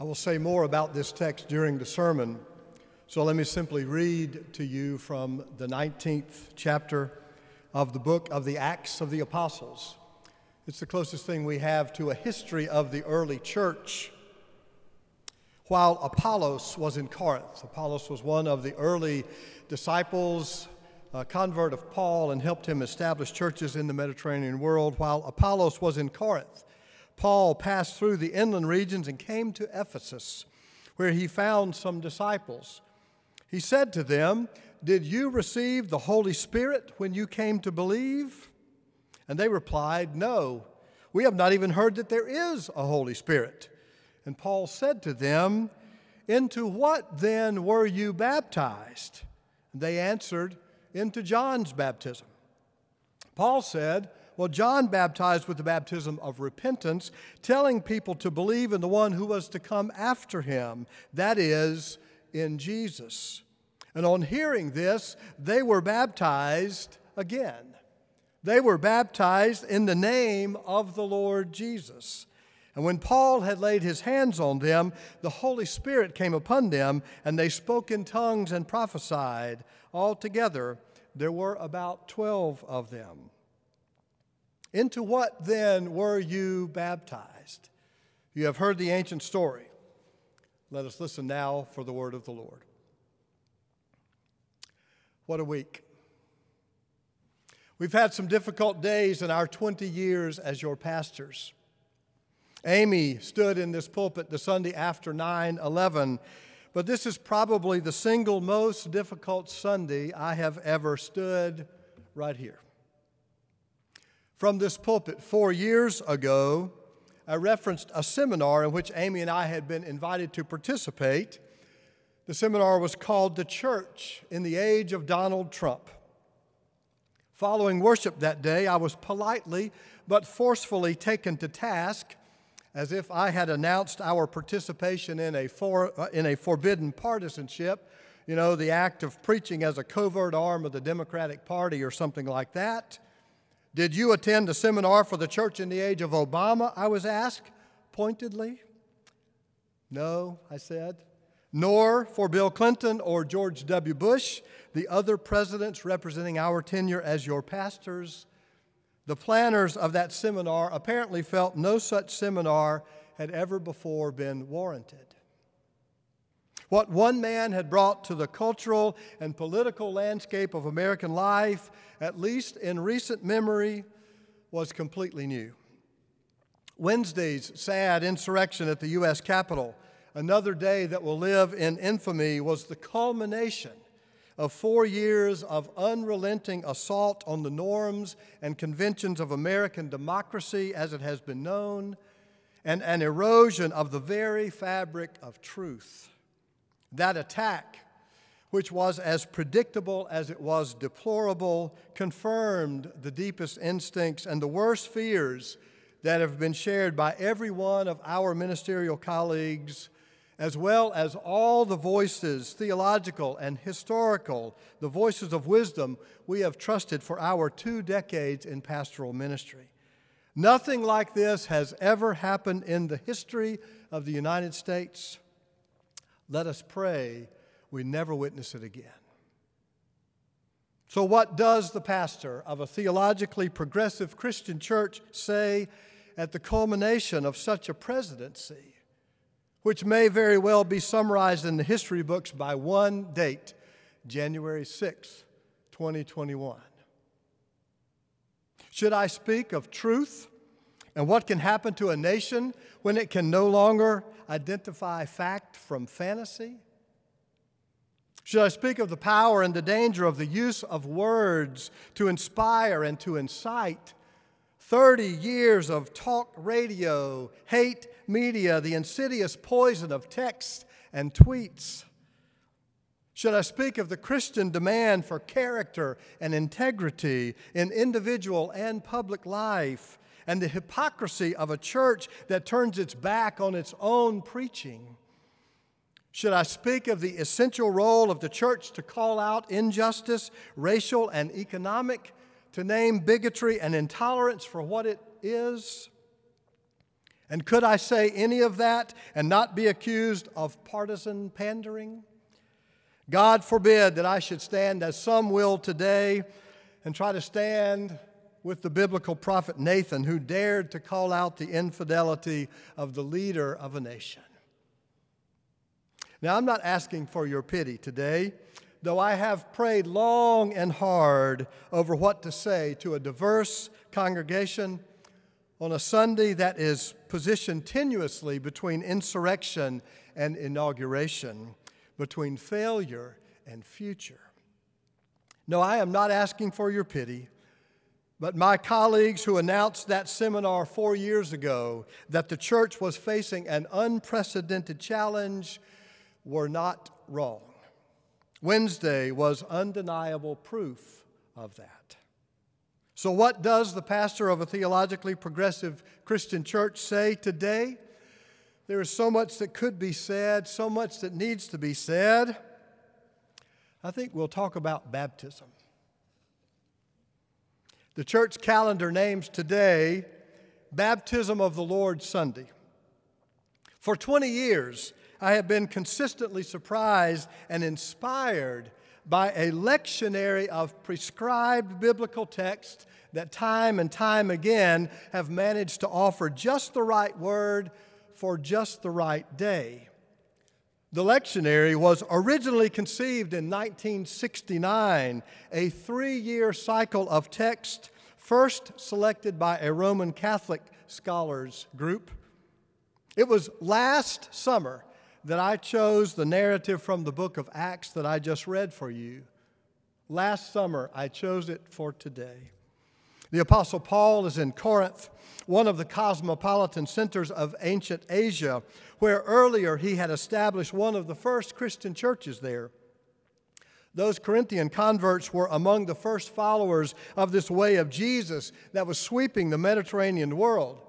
I will say more about this text during the sermon, so let me simply read to you from the 19th chapter of the book of the Acts of the Apostles. It's the closest thing we have to a history of the early church. While Apollos was in Corinth, Apollos was one of the early disciples, a convert of Paul, and helped him establish churches in the Mediterranean world. While Apollos was in Corinth, Paul passed through the inland regions and came to Ephesus, where he found some disciples. He said to them, Did you receive the Holy Spirit when you came to believe? And they replied, No, we have not even heard that there is a Holy Spirit. And Paul said to them, Into what then were you baptized? And they answered, Into John's baptism. Paul said, well, John baptized with the baptism of repentance, telling people to believe in the one who was to come after him, that is, in Jesus. And on hearing this, they were baptized again. They were baptized in the name of the Lord Jesus. And when Paul had laid his hands on them, the Holy Spirit came upon them, and they spoke in tongues and prophesied. Altogether, there were about 12 of them. Into what then were you baptized? You have heard the ancient story. Let us listen now for the word of the Lord. What a week. We've had some difficult days in our 20 years as your pastors. Amy stood in this pulpit the Sunday after 9 11, but this is probably the single most difficult Sunday I have ever stood right here. From this pulpit four years ago, I referenced a seminar in which Amy and I had been invited to participate. The seminar was called The Church in the Age of Donald Trump. Following worship that day, I was politely but forcefully taken to task as if I had announced our participation in a, for, uh, in a forbidden partisanship, you know, the act of preaching as a covert arm of the Democratic Party or something like that. Did you attend a seminar for the church in the age of Obama? I was asked pointedly. No, I said. Nor for Bill Clinton or George W. Bush, the other presidents representing our tenure as your pastors. The planners of that seminar apparently felt no such seminar had ever before been warranted. What one man had brought to the cultural and political landscape of American life, at least in recent memory, was completely new. Wednesday's sad insurrection at the U.S. Capitol, another day that will live in infamy, was the culmination of four years of unrelenting assault on the norms and conventions of American democracy as it has been known, and an erosion of the very fabric of truth. That attack, which was as predictable as it was deplorable, confirmed the deepest instincts and the worst fears that have been shared by every one of our ministerial colleagues, as well as all the voices, theological and historical, the voices of wisdom we have trusted for our two decades in pastoral ministry. Nothing like this has ever happened in the history of the United States. Let us pray we never witness it again. So, what does the pastor of a theologically progressive Christian church say at the culmination of such a presidency, which may very well be summarized in the history books by one date, January 6, 2021? Should I speak of truth and what can happen to a nation when it can no longer identify fact from fantasy? Should I speak of the power and the danger of the use of words to inspire and to incite? 30 years of talk radio, hate media, the insidious poison of text and tweets. Should I speak of the Christian demand for character and integrity in individual and public life? And the hypocrisy of a church that turns its back on its own preaching? Should I speak of the essential role of the church to call out injustice, racial and economic, to name bigotry and intolerance for what it is? And could I say any of that and not be accused of partisan pandering? God forbid that I should stand as some will today and try to stand with the biblical prophet Nathan, who dared to call out the infidelity of the leader of a nation. Now, I'm not asking for your pity today, though I have prayed long and hard over what to say to a diverse congregation on a Sunday that is positioned tenuously between insurrection and inauguration, between failure and future. No, I am not asking for your pity. But my colleagues who announced that seminar four years ago that the church was facing an unprecedented challenge were not wrong. Wednesday was undeniable proof of that. So, what does the pastor of a theologically progressive Christian church say today? There is so much that could be said, so much that needs to be said. I think we'll talk about baptism. The church calendar names today Baptism of the Lord Sunday. For 20 years, I have been consistently surprised and inspired by a lectionary of prescribed biblical texts that time and time again have managed to offer just the right word for just the right day. The lectionary was originally conceived in 1969, a three year cycle of text first selected by a Roman Catholic scholars group. It was last summer that I chose the narrative from the book of Acts that I just read for you. Last summer, I chose it for today. The Apostle Paul is in Corinth, one of the cosmopolitan centers of ancient Asia, where earlier he had established one of the first Christian churches there. Those Corinthian converts were among the first followers of this way of Jesus that was sweeping the Mediterranean world.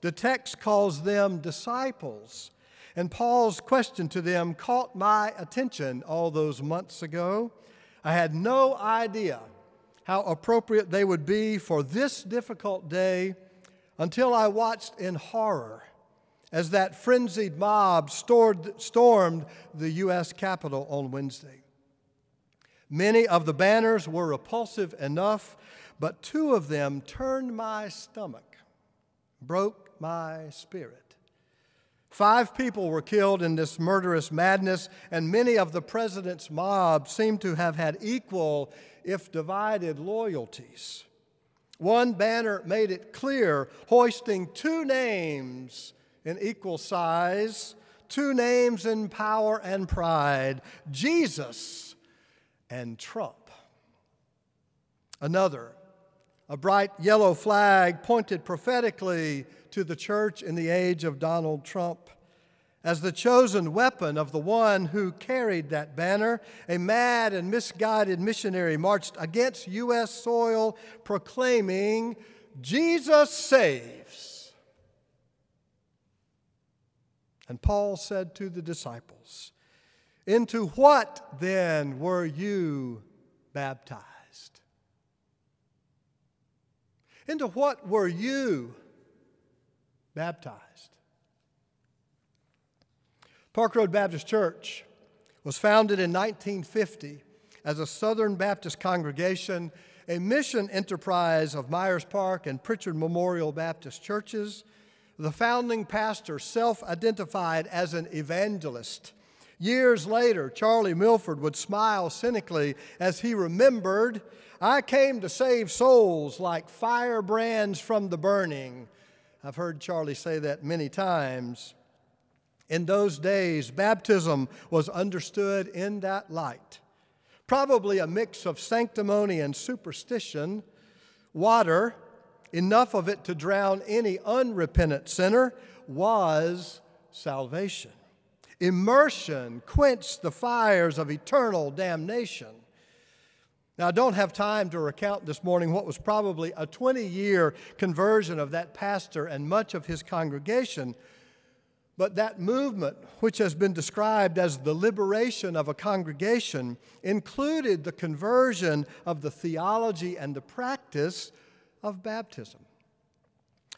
The text calls them disciples. And Paul's question to them caught my attention all those months ago. I had no idea how appropriate they would be for this difficult day until I watched in horror as that frenzied mob stored, stormed the U.S. Capitol on Wednesday. Many of the banners were repulsive enough, but two of them turned my stomach, broke my spirit. Five people were killed in this murderous madness, and many of the president's mob seem to have had equal, if divided, loyalties. One banner made it clear, hoisting two names in equal size, two names in power and pride Jesus and Trump. Another, a bright yellow flag pointed prophetically to the church in the age of Donald Trump. As the chosen weapon of the one who carried that banner, a mad and misguided missionary marched against U.S. soil proclaiming, Jesus saves. And Paul said to the disciples, Into what then were you baptized? Into what were you baptized. Park Road Baptist Church was founded in 1950 as a Southern Baptist congregation, a mission enterprise of Myers Park and Pritchard Memorial Baptist churches. The founding pastor self identified as an evangelist. Years later, Charlie Milford would smile cynically as he remembered I came to save souls like firebrands from the burning. I've heard Charlie say that many times. In those days, baptism was understood in that light. Probably a mix of sanctimony and superstition. Water, enough of it to drown any unrepentant sinner, was salvation. Immersion quenched the fires of eternal damnation. Now, I don't have time to recount this morning what was probably a 20 year conversion of that pastor and much of his congregation. But that movement, which has been described as the liberation of a congregation, included the conversion of the theology and the practice of baptism.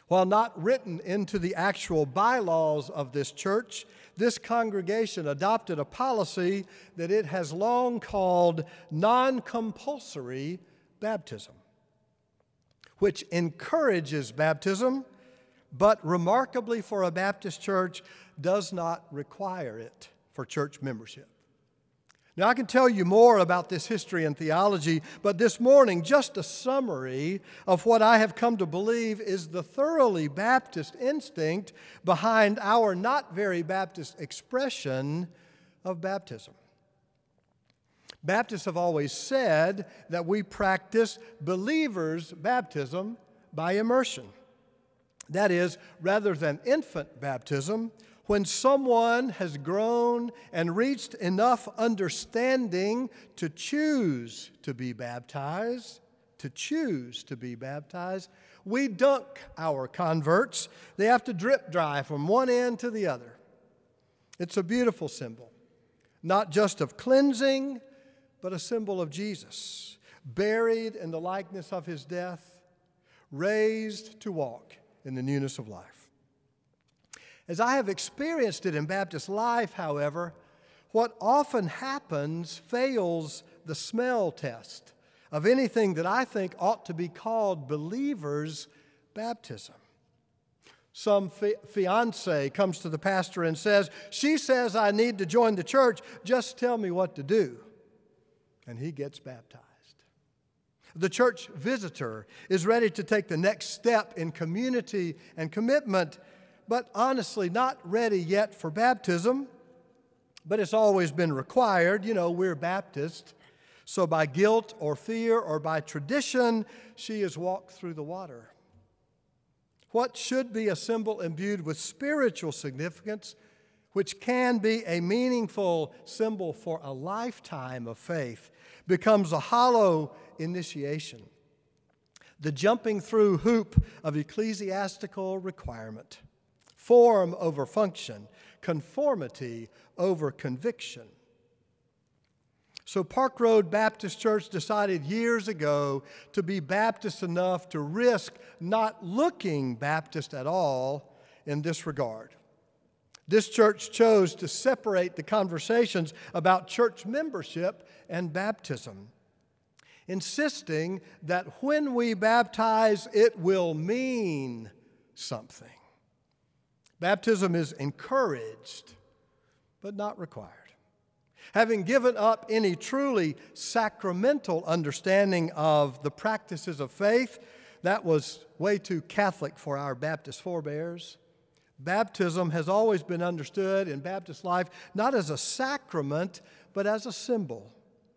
While not written into the actual bylaws of this church, this congregation adopted a policy that it has long called non compulsory baptism, which encourages baptism, but remarkably for a Baptist church, does not require it for church membership. Now, I can tell you more about this history and theology, but this morning, just a summary of what I have come to believe is the thoroughly Baptist instinct behind our not very Baptist expression of baptism. Baptists have always said that we practice believers' baptism by immersion. That is, rather than infant baptism, when someone has grown and reached enough understanding to choose to be baptized, to choose to be baptized, we dunk our converts. They have to drip dry from one end to the other. It's a beautiful symbol, not just of cleansing, but a symbol of Jesus, buried in the likeness of his death, raised to walk in the newness of life. As I have experienced it in Baptist life, however, what often happens fails the smell test of anything that I think ought to be called believers' baptism. Some fi- fiance comes to the pastor and says, She says I need to join the church, just tell me what to do. And he gets baptized. The church visitor is ready to take the next step in community and commitment but honestly not ready yet for baptism, but it's always been required. You know, we're Baptist. So by guilt or fear or by tradition, she has walked through the water. What should be a symbol imbued with spiritual significance, which can be a meaningful symbol for a lifetime of faith, becomes a hollow initiation. The jumping through hoop of ecclesiastical requirement form over function, conformity over conviction. So, Park Road Baptist Church decided years ago to be Baptist enough to risk not looking Baptist at all in this regard. This church chose to separate the conversations about church membership and baptism, insisting that when we baptize, it will mean something. Baptism is encouraged, but not required. Having given up any truly sacramental understanding of the practices of faith, that was way too Catholic for our Baptist forebears. Baptism has always been understood in Baptist life not as a sacrament, but as a symbol.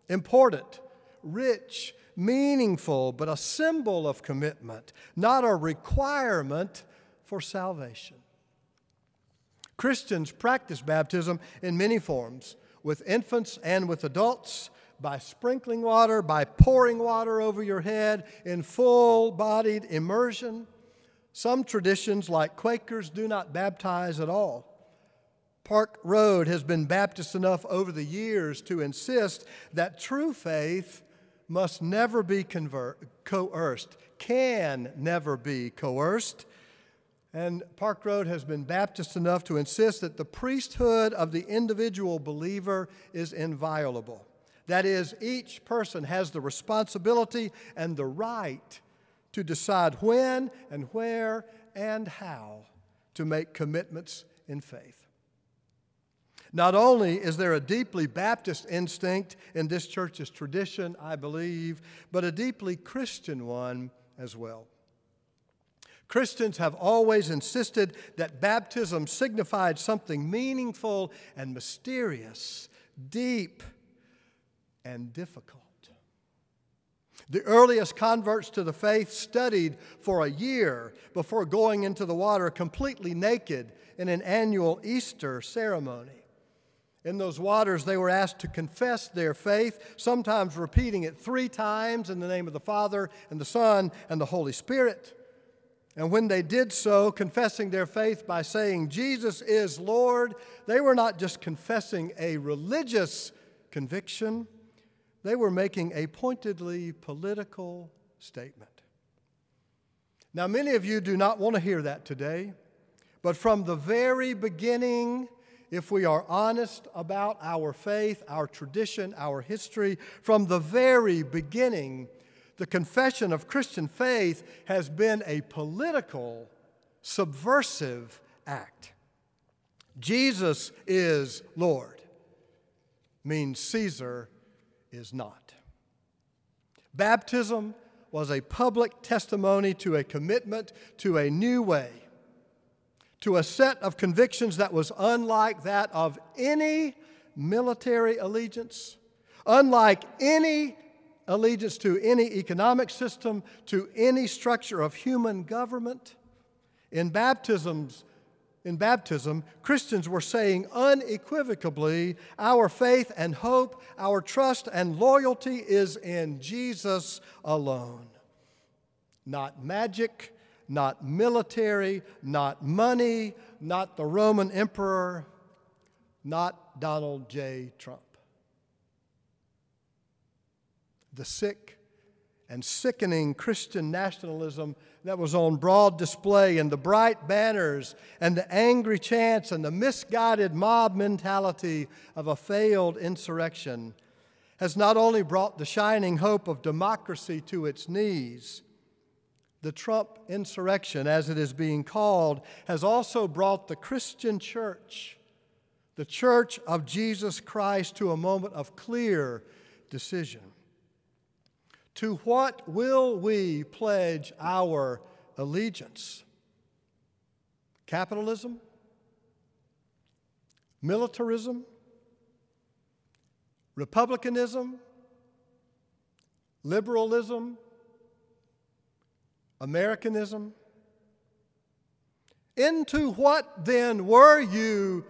Important, rich, meaningful, but a symbol of commitment, not a requirement for salvation. Christians practice baptism in many forms with infants and with adults by sprinkling water, by pouring water over your head in full bodied immersion. Some traditions, like Quakers, do not baptize at all. Park Road has been Baptist enough over the years to insist that true faith must never be convert, coerced, can never be coerced. And Park Road has been Baptist enough to insist that the priesthood of the individual believer is inviolable. That is, each person has the responsibility and the right to decide when and where and how to make commitments in faith. Not only is there a deeply Baptist instinct in this church's tradition, I believe, but a deeply Christian one as well. Christians have always insisted that baptism signified something meaningful and mysterious, deep and difficult. The earliest converts to the faith studied for a year before going into the water completely naked in an annual Easter ceremony. In those waters, they were asked to confess their faith, sometimes repeating it three times in the name of the Father and the Son and the Holy Spirit. And when they did so, confessing their faith by saying, Jesus is Lord, they were not just confessing a religious conviction, they were making a pointedly political statement. Now, many of you do not want to hear that today, but from the very beginning, if we are honest about our faith, our tradition, our history, from the very beginning, the confession of Christian faith has been a political, subversive act. Jesus is Lord means Caesar is not. Baptism was a public testimony to a commitment to a new way, to a set of convictions that was unlike that of any military allegiance, unlike any allegiance to any economic system, to any structure of human government. In baptisms, in baptism, Christians were saying unequivocally, Our faith and hope, our trust and loyalty is in Jesus alone. Not magic, not military, not money, not the Roman emperor, not Donald J. Trump. The sick and sickening Christian nationalism that was on broad display, and the bright banners, and the angry chants, and the misguided mob mentality of a failed insurrection has not only brought the shining hope of democracy to its knees, the Trump insurrection, as it is being called, has also brought the Christian church, the church of Jesus Christ, to a moment of clear decision. To what will we pledge our allegiance? Capitalism? Militarism? Republicanism? Liberalism? Americanism? Into what then were you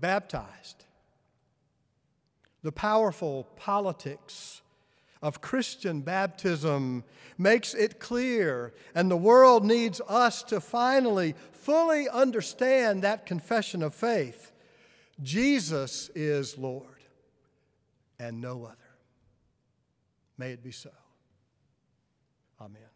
baptized? The powerful politics of Christian baptism makes it clear, and the world needs us to finally fully understand that confession of faith. Jesus is Lord and no other. May it be so. Amen.